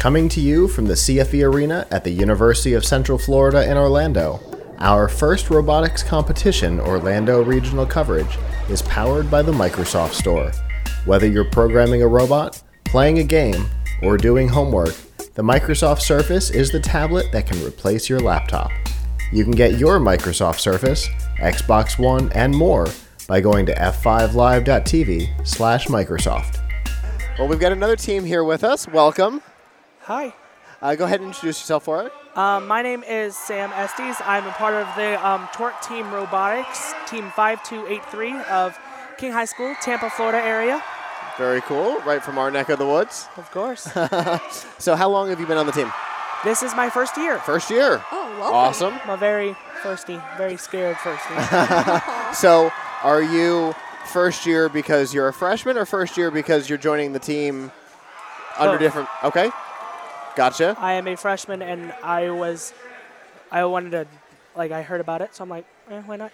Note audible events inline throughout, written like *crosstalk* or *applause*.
Coming to you from the CFE Arena at the University of Central Florida in Orlando, our first robotics competition, Orlando Regional Coverage, is powered by the Microsoft Store. Whether you're programming a robot, playing a game, or doing homework, the Microsoft Surface is the tablet that can replace your laptop. You can get your Microsoft Surface, Xbox One, and more by going to f5live.tv slash Microsoft. Well, we've got another team here with us. Welcome. Hi. Uh, go ahead and introduce yourself for us. Um, my name is Sam Estes. I'm a part of the um, Torque Team Robotics, Team 5283 of King High School, Tampa, Florida area. Very cool. Right from our neck of the woods. Of course. *laughs* So, how long have you been on the team? this is my first year. First year. Oh, welcome. Awesome. My very firsty, very scared firsty. *laughs* So, are you first year because you're a freshman, or first year because you're joining the team under Both. different? Okay, gotcha. I am a freshman, and I was, I wanted to, like, I heard about it, so I'm like, eh, why not?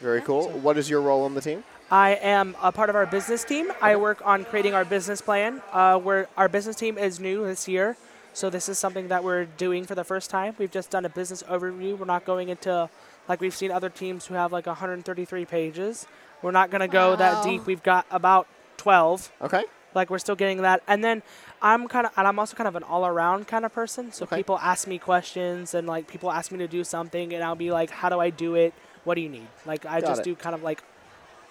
Very cool. What is your role on the team? I am a part of our business team. I work on creating our business plan. Uh, where our business team is new this year, so this is something that we're doing for the first time. We've just done a business overview. We're not going into like we've seen other teams who have like 133 pages. We're not going to go that deep. We've got about 12. Okay. Like we're still getting that. And then I'm kind of and I'm also kind of an all-around kind of person. So Okay. people ask me questions and like people ask me to do something and I'll be like, "How do I do it? What do you need?" Like I Got just it. do kind of like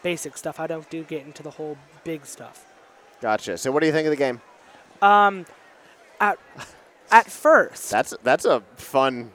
basic stuff. I don't do get into the whole big stuff. Gotcha. So, what do you think of the game? Um, At at first, That's that's a fun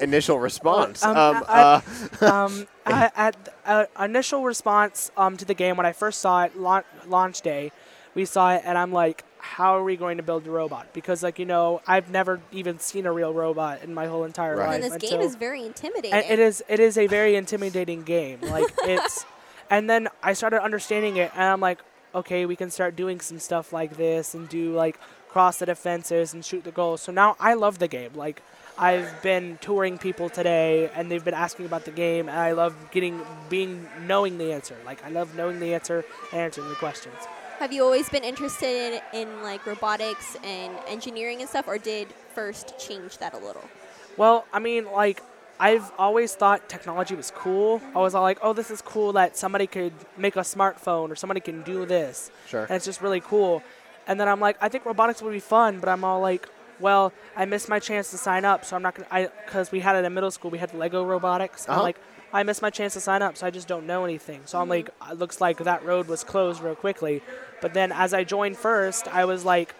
initial response. Um, Um, I- uh, um, *laughs* I, at uh, initial response um, to the game when I first saw it launch, launch day, we saw it and I'm like, how are we going to build the robot? Because like you know, I've never even seen a real robot in my whole entire Right. life. And this game is very intimidating. and it is it is a very intimidating game. *laughs* Like it's, and then I started understanding it, and I'm like, okay, we can start doing some stuff like this and do like cross the defenses and shoot the goals. So now I love the game. Like I've been touring people today, and they've been asking about the game, and I love getting being knowing the answer. Like I love knowing the answer and answering the questions. Have you always been interested in, in like robotics and engineering and stuff, or did first change that a little? Well, I mean, like, I've always thought technology was cool. I was all like, oh, this is cool that somebody could make a smartphone or somebody can do this. Sure. And it's just really cool. And then I'm like, I think robotics would be fun, but I'm all like, well, I missed my chance to sign up, so I'm not gonna. I because we had it in middle school, we had Lego robotics. Uh-huh. I'm like, I missed my chance to sign up, so I just don't know anything. So I'm like, it looks like that road was closed real quickly. But then as I joined first, I was like,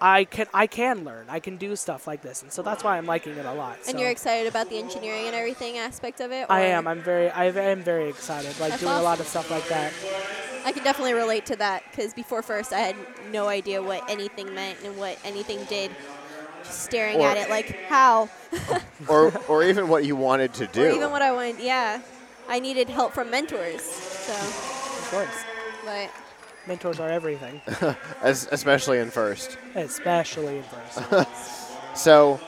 I can I can learn. I can do stuff like this, and so that's why I'm liking it a lot. And so. you're excited about the engineering and everything aspect of it? I am. I'm very. I am very excited. Like That's doing a lot of stuff like that. I can definitely relate to that because before first, I had no idea what anything meant and what anything did. Just staring Or- at it like how, *laughs* or or even what you wanted to do. or even what I wanted. Yeah, I needed help from mentors. So, Of course, but mentors are everything, *laughs* As, especially in first. especially in first. *laughs* So,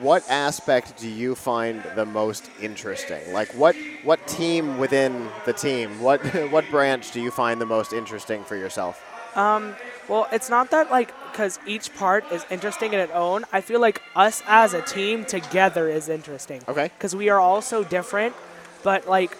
what aspect do you find the most interesting? Like, what what team within the team? What what branch do you find the most interesting for yourself? Um, well, it's not that like because each part is interesting in its own. I feel like us as a team together is interesting. Okay. Because we are all so different, but like,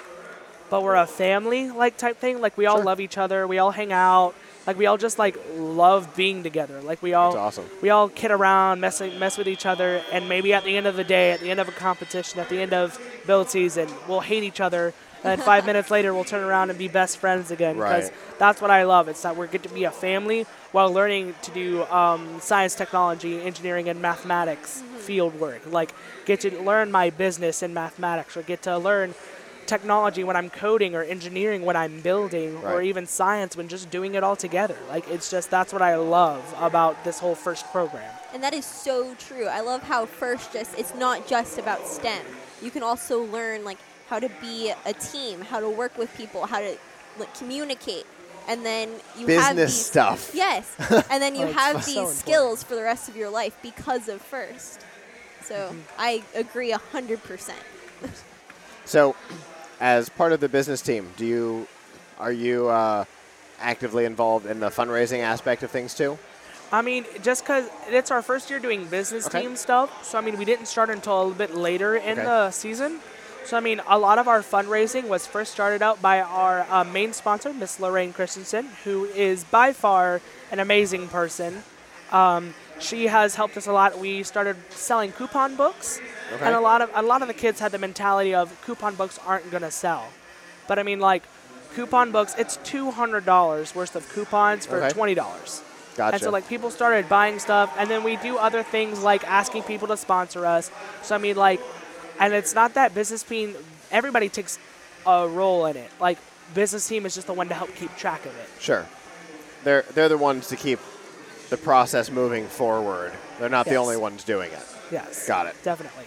but we're a family like type thing. Like we all Sure. love each other. We all hang out. Like we all just like love being together. Like we all That's awesome. we all kid around, mess mess with each other, and maybe at the end of the day, at the end of a competition, at the end of build season, we'll hate each other. And then five minutes later, we'll turn around and be best friends again. Because Right. that's what I love. It's that we get to be a family while learning to do um, science, technology, engineering, and mathematics field work. Like get to learn my business in mathematics, or get to learn technology when I'm coding, or engineering when I'm building, or even science when just doing it all together. Like it's just that's what I love about this whole first program. And that is so true. I love how first just it's not just about STEM. You can also learn like how to be a team, how to work with people, how to like, communicate, and then you have Business these, stuff. Yes, *laughs* and then you Oh, it's have so these important. skills for the rest of your life because of first. So Mm-hmm. I agree a hundred percent. *laughs* So, as part of the business team, do you are you uh, actively involved in the fundraising aspect of things too? I mean, just because it's our first year doing business Okay. team stuff, so I mean, we didn't start until a little bit later in Okay. the season. So I mean, a lot of our fundraising was first started out by our uh, main sponsor, Miss Lorraine Christensen, who is by far an amazing person. Um, she has helped us a lot. We started selling coupon books, Okay. and a lot of a lot of the kids had the mentality of coupon books aren't gonna sell. But I mean, like coupon books, it's two hundred dollars worth of coupons for Okay. twenty dollars. Gotcha. And so like people started buying stuff, and then we do other things like asking people to sponsor us. So I mean like, and it's not that business team. Everybody takes a role in it. Like business team is just the one to help keep track of it. Sure. They're they're the ones to keep the process moving forward. They're not the only ones doing it. Yes. Got it. Definitely.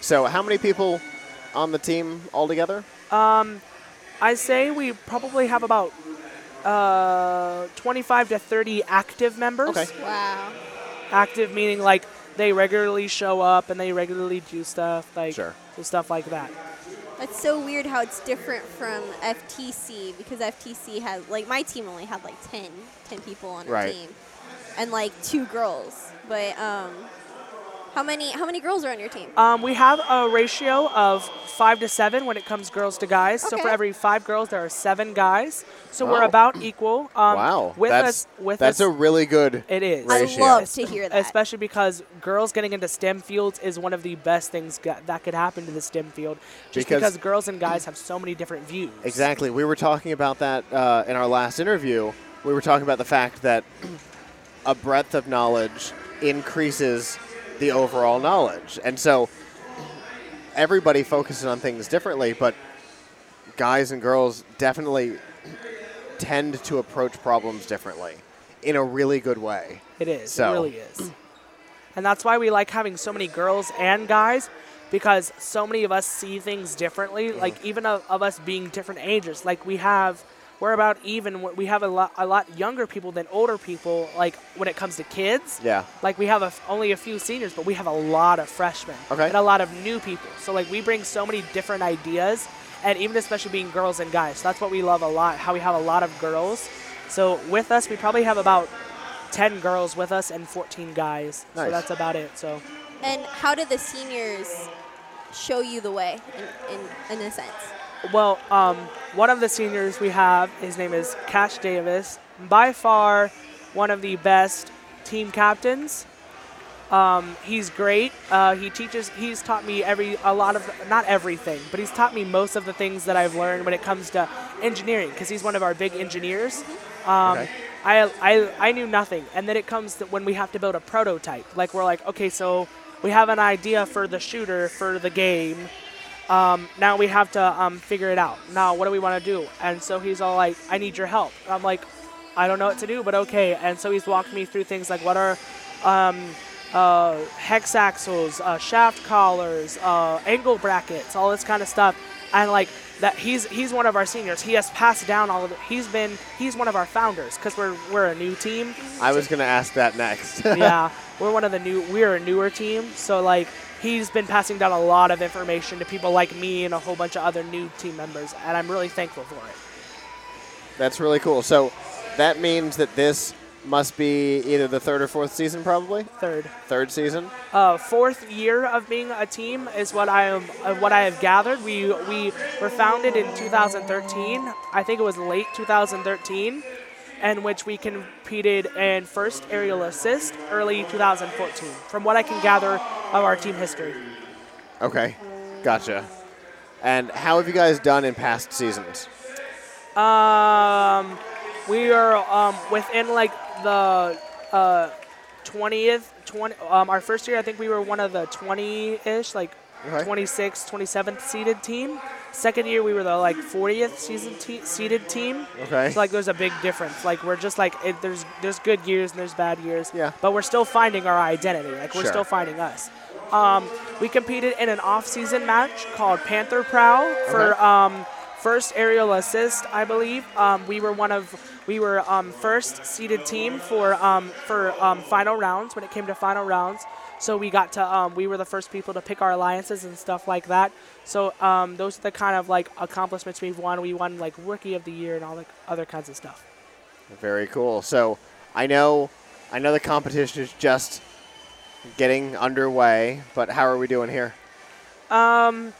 So, how many people on the team altogether? Um, I say we probably have about uh, 25 to 30 active members. Okay. Wow. Active meaning like they regularly show up and they regularly do stuff like Sure. so stuff like that. That's so weird how it's different from FTC because FTC has like my team only had like 10, 10 people on our Right. team, and like two girls. But um, how many how many girls are on your team? Um, we have a ratio of five to seven when it comes girls to guys. So for every five girls, there are seven guys. So we're about equal. Um, wow. With that's us, with that's us, a really good. it is. ratio. I love to hear that. Especially because girls getting into STEM fields is one of the best things ga- that could happen to the STEM field. Just Because- because, girls and guys have so many different views. Exactly. We were talking about that uh, in our last interview. We were talking about the fact that *clears throat* a breadth of knowledge increases the overall knowledge. And so everybody focuses on things differently, but guys and girls definitely tend to approach problems differently in a really good way. It is. So- It really is. And that's why we like having so many girls and guys because so many of us see things differently. Mm-hmm. Like even of, of us being different ages. Like we have, we're about even. We have a lot, a lot younger people than older people. Like when it comes to kids. Yeah. Like we have a f only a few seniors, but we have a lot of freshmen Okay. and a lot of new people. So like we bring so many different ideas, and even especially being girls and guys. So that's what we love a lot. How we have a lot of girls. So with us, we probably have about 10 girls with us and 14 guys. Nice. So that's about it. So and how do the seniors show you the way in, in, in a sense? Well, um, one of the seniors we have, his name is Cash Davis. By far, one of the best team captains. Um, he's great. Uh, he teaches. He's taught me every a lot of not everything, but he's taught me most of the things that I've learned when it comes to engineering because he's one of our big engineers. Um, Okay. I, I I knew nothing, and then it comes to when we have to build a prototype. Like we're like, okay, so we have an idea for the shooter for the game um, now we have to um, figure it out. Now, what do we want to do? And so he's all like, I need your help. I'm like, I don't know what to do, but okay. And so he's walked me through things like what are um, uh, hex axles, uh, shaft collars, uh, angle brackets, all this kind of stuff. And like that, he's he's one of our seniors. He has passed down all of it. He's been he's one of our founders because we're we're a new team. I was going to ask that next. yeah, *laughs* we're one of the new. We're a newer team, so like he's been passing down a lot of information to people like me and a whole bunch of other new team members, and I'm really thankful for it. That's really cool. So that means that this must be either the third or fourth season, probably Third, third season. uh, fourth year of being a team is what I am. Uh, what I have gathered. We we were founded in 2013. I think it was late 2013. In which we competed in first aerial assist early 2014, from what I can gather of our team history. Okay, gotcha. And how have you guys done in past seasons? Um, we are um, within like the uh, 20th, 20. Um, our first year, I think we were one of the 20-ish, like Okay. 26th, 27th seeded team. Second year, we were the like 40th season te- seeded team. Okay. So like, there's a big difference. Like we're just like it, there's there's good years and there's bad years. Yeah. But we're still finding our identity. Like we're Sure. still finding us. Um, we competed in an off-season match called Panther Prowl for Okay. um, first aerial assist, I believe. Um, we were one of we were um, first seeded team for um, for um, final rounds when it came to final rounds. So we got to um, we were the first people to pick our alliances and stuff like that. So um, those are the kind of like accomplishments we've won. We won like rookie of the year and all the other kinds of stuff. Very cool. So I know I know the competition is just getting underway, but how are we doing here? Um,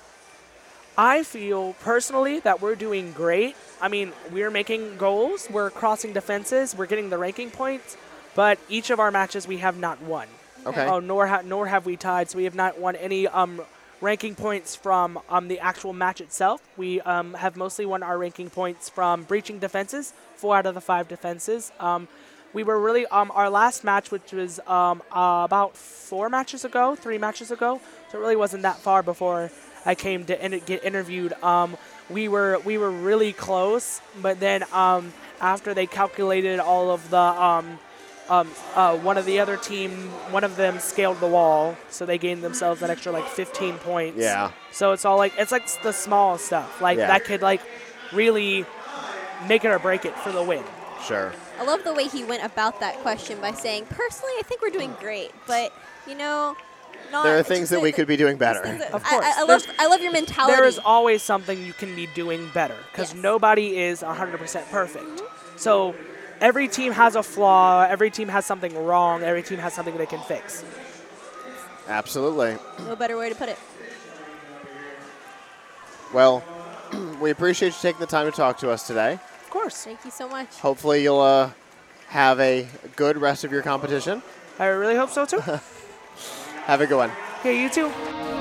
I feel personally that we're doing great. I mean, we're making goals, we're crossing defenses, we're getting the ranking points, but each of our matches we have not won. Okay. Oh, nor ha- nor have we tied, so we have not won any um ranking points from um the actual match itself. We um have mostly won our ranking points from breaching defenses, four out of the five defenses. Um, we were really um our last match, which was um uh, about four matches ago, three matches ago, so it really wasn't that far before I came to in- get interviewed. Um, we were we were really close, but then um after they calculated all of the um um, uh, one of the other team, one of them scaled the wall, so they gained themselves an extra like 15 points. Yeah. So it's all like it's like the small stuff, like Yeah. that could like really make it or break it for the win. Sure. I love the way he went about that question by saying, personally, I think we're doing great, but you know, not. There are things that we could be doing better. that- Of I- course. I, I love, I love your mentality. There is always something you can be doing better because Yes. nobody is 100% perfect. So every team has a flaw, every team has something wrong, every team has something they can fix. Absolutely. no better way to put it. Well, *clears throat* we appreciate you taking the time to talk to us today. Of course. Thank you so much. Hopefully, you'll uh, have a good rest of your competition. I really hope so too. *laughs* Have a good one. okay, you too.